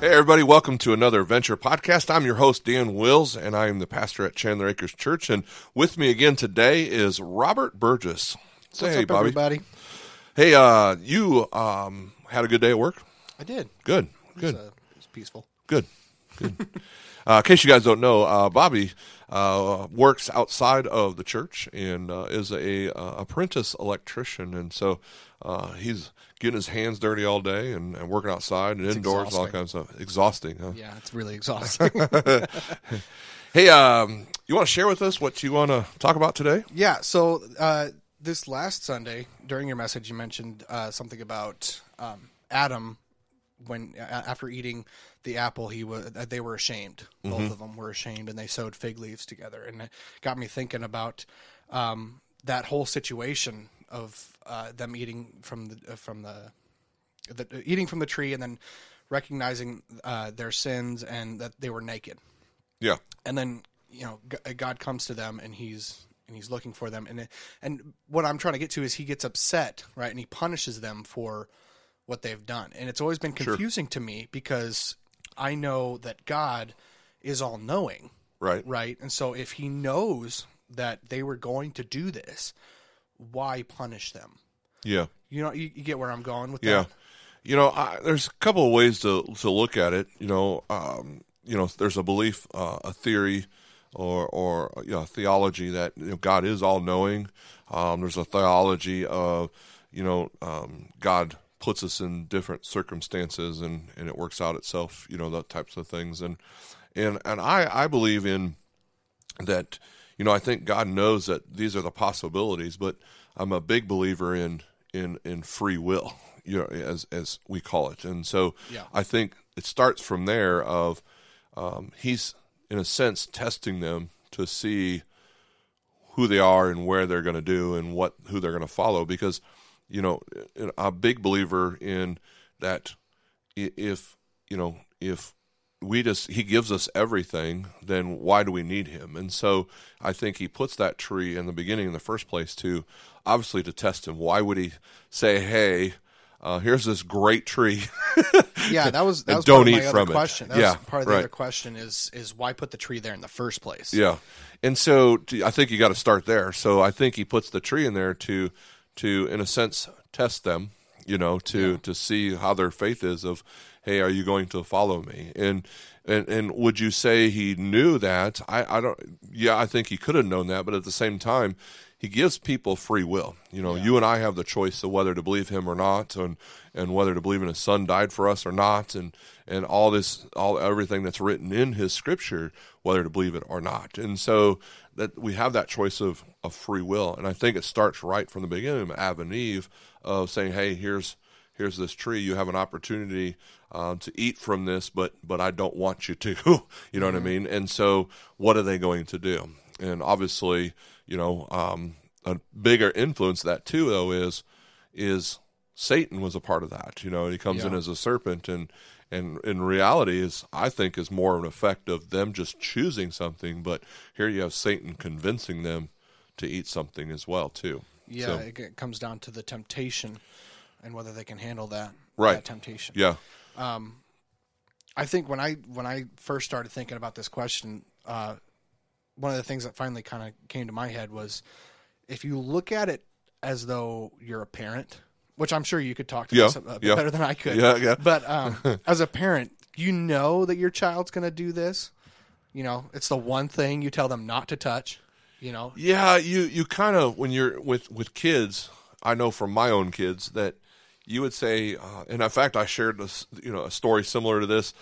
Hey, everybody, welcome to another Venture podcast. I'm your host, Dan Wills, and I am the pastor at Chandler Acres Church. And with me again today is Robert Burgess. Say What's hey, up, Bobby. everybody? Hey, uh, you um, had a good day at work? I did. Good, It good, was, uh, it was peaceful. good, good. uh, in case you guys don't know, uh, Bobby uh, works outside of the church and uh, is a uh, apprentice electrician, and so uh, he's getting his hands dirty all day and, and working outside and indoors and all kinds of stuff. Exhausting, huh? Yeah, it's really exhausting. Hey, um, you want to share with us what you want to talk about today? yeah. So uh, this last Sunday, during your message, you mentioned uh, something about um, Adam when after eating the apple, he was uh, they were ashamed. Both of them were ashamed, and they sewed fig leaves together, and it got me thinking about um, that whole situation of uh, them eating from the uh, from the the, eating from the tree and then recognizing uh, their sins and that they were naked. Yeah, And then you know G- God comes to them and he's and he's looking for them. And it- and what I'm trying to get to is he gets upset right? And he punishes them for what they've done. And it's always been confusing to me because I know that God is all knowing right. right? And so if he knows that they were going to do this why punish them Yeah. you know you, you get where I'm going with Yeah, that you know, I, there's a couple of ways to to look at it. You know, um, you know, there's a belief, uh, a theory, or or you know, theology that you know, God is all knowing. Um, there's a theology of you know um, God puts us in different circumstances and and it works out itself. You know, that types of things and and and I I believe in that you know I think God knows that these are the possibilities, but I'm a big believer in in in free will, you know, as as we call it, and so Yeah. I think it starts from there. Of um, he's in a sense testing them to see who they are and where they're going to do and what who they're going to follow because you know I'm a big believer in that if you know if we just he gives us everything then why do we need him and so i think he puts that tree in the beginning in the first place to obviously to test him why would he say hey uh, here's this great tree Yeah, that was that was don't part of eat my from other it. question. That Yeah, was part of the right. other question is is why put the tree there in the first place? Yeah, and so i think you got to start there. So I think he puts the tree in there to, to in a sense, test them. You know, to to see how their faith is. Of, hey, are you going to follow me? And and and would you say he knew that? I I don't. Yeah, I think he could have known that, but at the same time. He gives people free will. You know, you and I have the choice of whether to believe him or not, and and whether to believe in his son died for us or not, and and all this, all everything that's written in his scripture, whether to believe it or not. And so that we have that choice of, of free will. And I think it starts right from the beginning of Adam and Eve of saying, Hey, here's here's this tree. You have an opportunity um, to eat from this, but but I don't want you to. you know what I mean? And so what are they going to do? And obviously, you know, um, a bigger influence that too though is is Satan was a part of that. You know, and he comes in as a serpent and and in reality is I think is more an effect of them just choosing something, but here you have Satan convincing them to eat something as well too. Yeah, So- it comes down to the temptation and whether they can handle that, Right. that temptation. yeah. Um, I think when I when I first started thinking about this question, uh, one of the things that finally kind of came to my head was if you look at it as though you're a parent, which I'm sure you could talk to Yeah, this a, a yeah. better than I could. Yeah, yeah. But um, as a parent, you know that your child's going to do this. You know, it's the one thing you tell them not to touch. You know, Yeah, you you kind of when you're with with kids, I know from my own kids that you would say, uh, and in fact, I shared this, you know, a story similar to this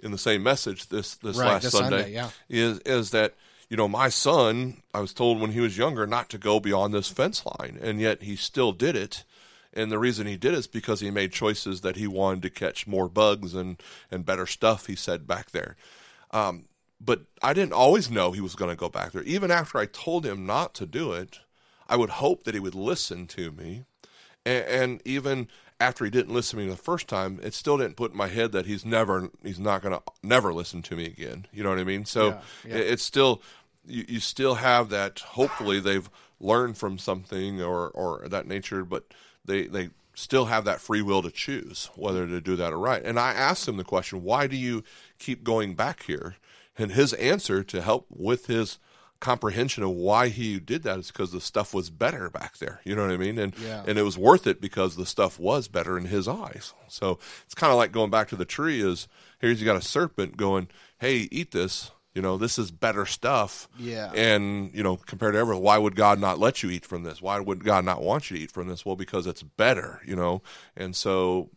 in the same message this this Right, last this Sunday. Sunday, yeah. Is is that you know my son? I was told when he was younger not to go beyond this fence line, and yet he still did it. And the reason he did it is because he made choices that he wanted to catch more bugs and and better stuff. He said back there. Um, but I didn't always know he was going to go back there. Even after I told him not to do it, I would hope that he would listen to me. And, and even after he didn't listen to me the first time, it still didn't put in my head that he's never, he's not going to never listen to me again. You know what I mean? So Yeah, yeah. it- it's still, you, you still have that. Hopefully, they've learned from something or or that nature, but they they still have that free will to choose whether to do that or right. And I asked him the question, why do you keep going back here? And his answer to help with his comprehension of why he did that is because the stuff was better back there. You know what I mean? And Yeah. and it was worth it because the stuff was better in his eyes. So it's kind of like going back to the tree is here's you got a serpent going, Hey, eat this. You know, this is better stuff. Yeah. And, you know, compared to ever, why would God not let you eat from this? Why would God not want you to eat from this? Well, because it's better, you know. And so,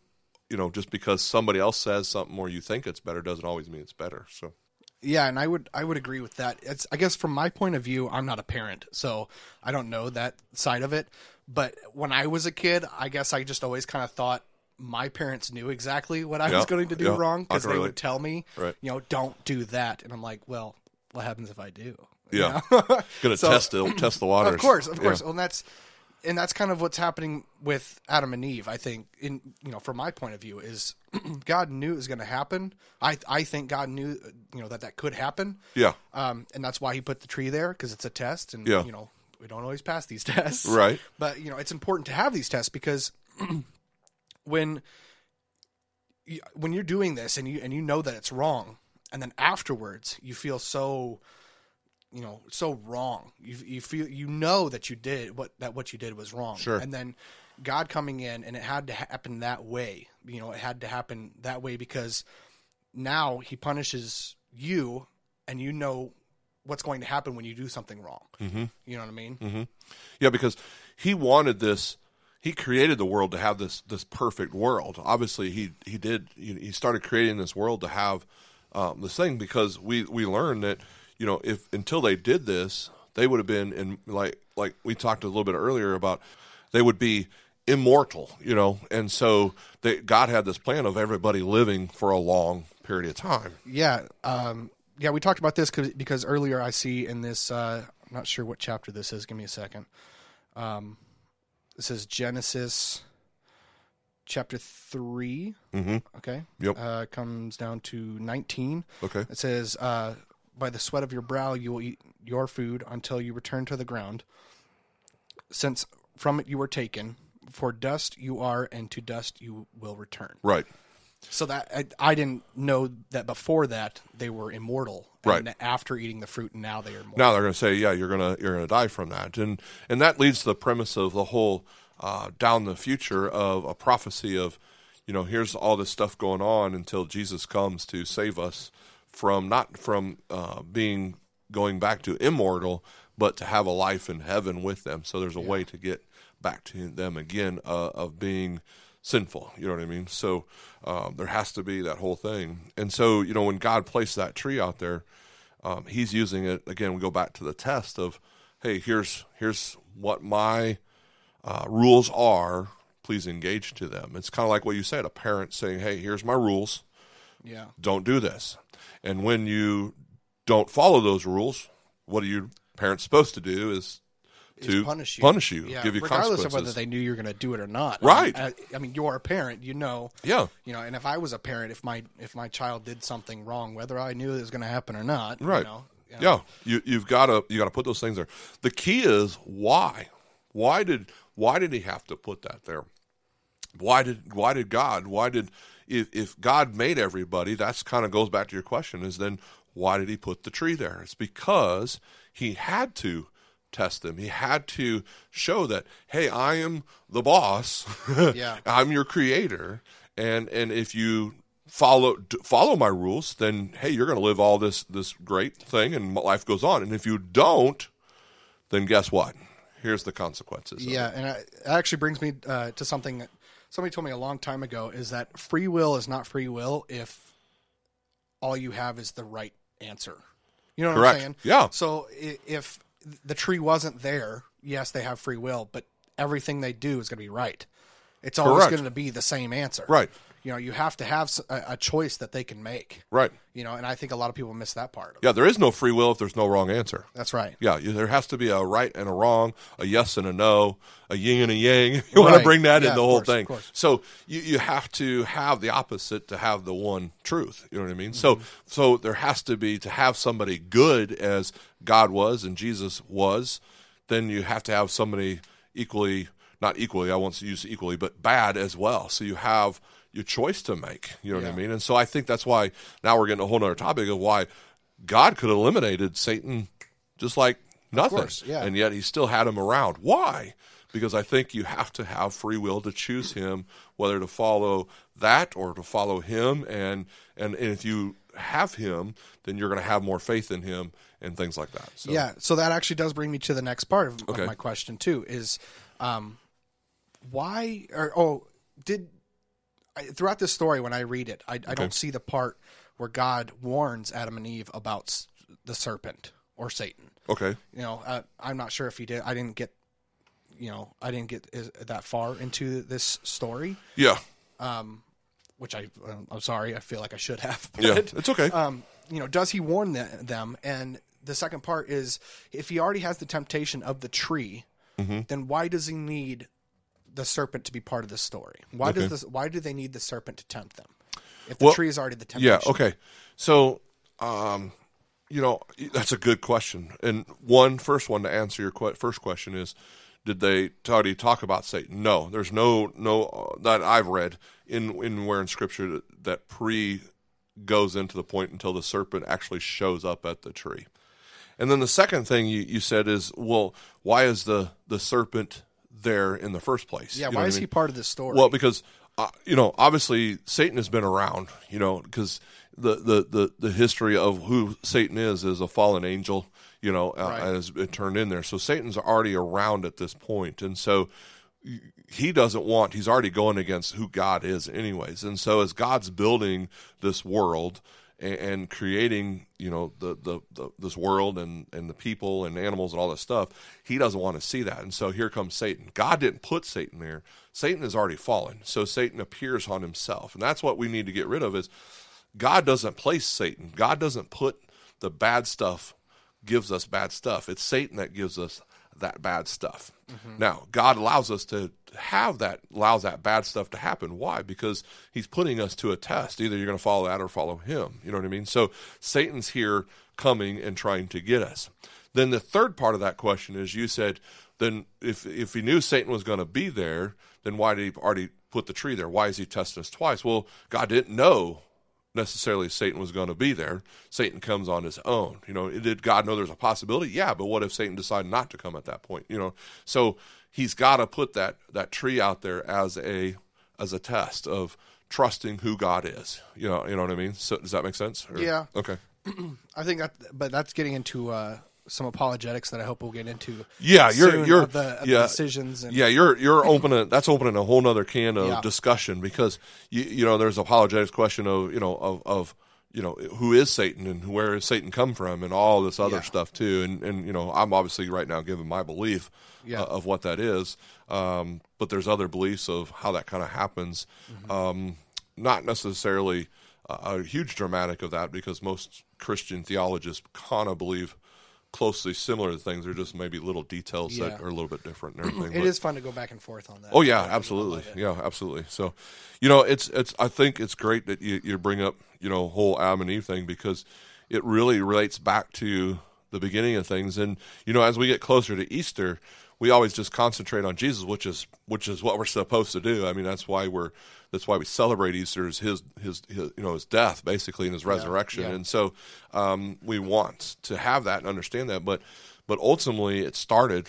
you know, just because somebody else says something or you think it's better doesn't always mean it's better. So Yeah, and I would I would agree with that. It's I guess from my point of view, I'm not a parent, so I don't know that side of it. But when I was a kid, I guess I just always kind of thought my parents knew exactly what I Yeah, was going to do yeah, wrong because they relate. would tell me, Right. you know, don't do that, and I'm like, well, what happens if I do? You Yeah. know? gonna So- test the test the waters. Of course, of Yeah. course. Well, and that's and that's kind of what's happening with Adam and Eve. I think, in you know, from my point of view, is God knew it was going to happen. I I think God knew you know that that could happen. Yeah. Um, and that's why he put the tree there because it's a test, and Yeah. you know we don't always pass these tests, Right. But you know it's important to have these tests because when when you're doing this and you and you know that it's wrong, and then afterwards you feel so you know so wrong. You you feel you know that you did what that what you did was wrong, Sure. and then God coming in and it had to happen that way. You know, it had to happen that way because now he punishes you and you know what's going to happen when you do something wrong. Mm-hmm. You know what I mean? Yeah, because he wanted this. He created the world to have this this perfect world. Obviously, he he did. He started creating this world to have um, this thing because we we learned that you know if until they did this, they would have been in like like we talked a little bit earlier about they would be immortal. You know, and so they, God had this plan of everybody living for a long period of time. Yeah. Um, yeah, we talked about this 'cause- because earlier I see in this, uh, I'm not sure what chapter this is. Give me a second. Um, this is Genesis chapter 3. Mm-hmm. Okay. Yep. Uh, comes down to 19. Okay. It says, uh, By the sweat of your brow you will eat your food until you return to the ground, since from it you were taken. For dust you are, and to dust you will return. Right. So that I, I didn't know that before that they were immortal. Right. After eating the fruit, now they are immortal. now they're going to say, yeah, you're going to you're going to die from that, and and that leads to the premise of the whole uh, down the future of a prophecy of, you know, here's all this stuff going on until Jesus comes to save us from not from uh, being going back to immortal, but to have a life in heaven with them. So there's a way to get back to them again uh, of being sinful. You know what I mean? So um, there has to be that whole thing. And so you know when God placed that tree out there, um, He's using it again. We go back to the test of, hey, here's here's what my uh, rules are. Please engage to them. It's kind of like what you said: a parent saying, "Hey, here's my rules. Yeah. Don't do this." And when you don't follow those rules, what are your parents supposed to do? Is to punish you. punish you, Yeah. give you Regardless of whether they knew you were going to do it or not. Right. I mean, I, I mean, you're a parent. You know. yeah, You know, and if I was a parent, if my if my child did something wrong, whether I knew it was going to happen or not, right. You know, yeah, you you've got to you got to put those things there. The key is why. Why did why did he have to put that there? Why did why did God? Why did if if God made everybody? That's kind of goes back to your question. Is then why did he put the tree there? It's because he had to test them. He had to show that hey, I am the boss. Yeah. I'm your creator, and and if you follow follow my rules, then hey, you're going to live all this this great thing, and life goes on. And if you don't, then guess what? Here's the consequences. Yeah, and I, it actually brings me uh, to something that somebody told me a long time ago is that free will is not free will if all you have is the right answer. You know what Correct. I'm saying? Yeah. So if the tree wasn't there, yes, they have free will, but everything they do is going to be right. It's always Correct. going to be the same answer. Right. You know, you have to have a choice that they can make. Right. You know, and I think a lot of people miss that part. Yeah, there is no free will if there's no wrong answer. That's right. Yeah, you, there has to be a right and a wrong, a yes and a no, a yin and a yang. You want to bring that Yeah, in the whole course, thing. So you, you have to have the opposite to have the one truth. You know what I mean? So mm-hmm. so there has to be to have somebody good as God was and Jesus was, then you have to have somebody equally not equally, I won't use equally, but bad as well. So you have your choice to make. You know what I mean? And so I think that's why now we're getting a whole other topic of why God could have eliminated Satan just like nothing. course, yeah. And yet he still had him around. Why? Because I think you have to have free will to choose him, whether to follow that or to follow him. And and, and if you have him, then you're going to have more faith in him and things like that. So, Yeah, so that actually does bring me to the next part of, Okay. of my question too. Is um, why or oh did I, throughout this story when I read it, I, I don't see the part where God warns Adam and Eve about s- the serpent or Satan. Okay. You know, uh, I'm not sure if he did. I didn't get, you know, I didn't get that far into this story, Yeah. Um, which I I'm sorry. I feel like I should have. Yeah. but- It's okay. um, you know, does he warn the, them? And the second part is, if he already has the temptation of the tree, Mm-hmm. then why does he need the serpent to be part of the story? Why Okay. does this? Why do they need the serpent to tempt them? If the Well, tree is already the temptation. Yeah. Okay. So, um, you know, that's a good question. And one first one to answer your que- first question is, did they already talk about Satan? No. There's no no uh, that I've read in in where in Scripture that, that pre goes into the point until the serpent actually shows up at the tree. And then the second thing you, you said is, well, why is the the serpent there in the first place? Yeah. You know why is I mean? he part of this story? Well, because uh, you know, obviously Satan has been around. You know, because the, the the the history of who Satan is is a fallen angel. You know, uh, Right. has been turned in there. So Satan's already around at this point, and so he doesn't want. He's already going against who God is, anyways. And so as God's building this world. And, and creating, you know, the, the, the this world and, and the people and animals and all this stuff, he doesn't want to see that. And so here comes Satan. God didn't put Satan there. Satan has already fallen. So Satan appears on himself. And that's what we need to get rid of is God doesn't place Satan. God doesn't put the bad stuff gives us bad stuff. It's Satan that gives us that bad stuff. Mm-hmm. Now, God allows us to have that, allows that bad stuff to happen. Why? Because He's putting us to a test. Either you're going to follow that or follow Him. You know what I mean? So Satan's here coming and trying to get us. Then the third part of that question is you said, then if if he knew Satan was going to be there, then why did he already put the tree there? Why is he testing us twice? Well, God didn't know necessarily Satan was going to be there. Satan comes on his own. You know, did God know there's a possibility? Yeah, but what if Satan decided not to come at that point? You know, so he's got to put that that tree out there as a as a test of trusting who God is. You know, you know what I mean. So does that make sense? Or- Yeah. Okay. I think that, but that's getting into uh, some apologetics that I hope we'll get into. Yeah, you're you're of the, of yeah, decisions. And, yeah, you're you're opening that's opening a whole nother can of Yeah. discussion because you you know there's apologetics question of you know of of you know who is Satan and where is Satan come from and all this other Yeah. stuff too and and you know I'm obviously right now giving my belief Yeah. uh, of what that is um, but there's other beliefs of how that kind of happens Mm-hmm. um, not necessarily a, a huge dramatic of that because most Christian theologists kind of believe closely similar to things they're just maybe little details that are a little bit different and everything It but- is fun to go back and forth on that. Oh yeah, absolutely. Yeah, absolutely. So, you know, it's it's. I think it's great that you you bring up you know whole Adam and Eve thing because it really relates back to the beginning of things. And you know, as we get closer to Easter, we always just concentrate on Jesus, which is which is what we're supposed to do. I mean, that's why we're that's why we celebrate Easter is his his, his you know his death basically and his resurrection. yeah. And so um, we want to have that and understand that, but but ultimately it started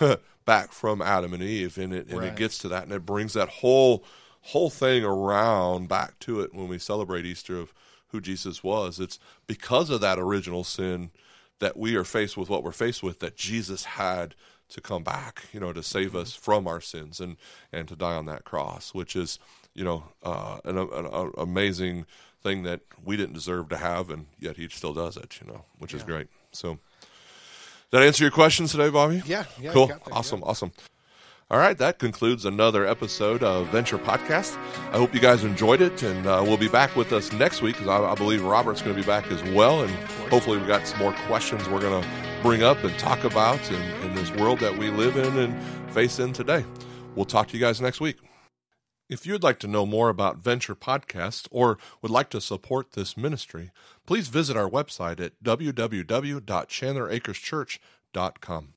back from Adam and Eve, and it and Right. it gets to that, and it brings that whole whole thing around back to it when we celebrate Easter of who Jesus was. It's because of that original sin that we are faced with what we're faced with that Jesus had to come back, you know, to save us from our sins and and to die on that cross, which is you know uh, an, an, an amazing thing that we didn't deserve to have, and yet He still does it, you know, which is great. So. That answer your questions today, Bobby? Yeah, yeah, cool, awesome, awesome. All right, that concludes another episode of Venture Podcast. I hope you guys enjoyed it, and uh, we'll be back with us next week because I, I, believe Robert's going to be back as well, and hopefully we've got some more questions we're going to bring up and talk about in, in this world that we live in and face in today. We'll talk to you guys next week. If you'd like to know more about Venture Podcasts or would like to support this ministry, please visit our website at www.chandleracreschurch.com.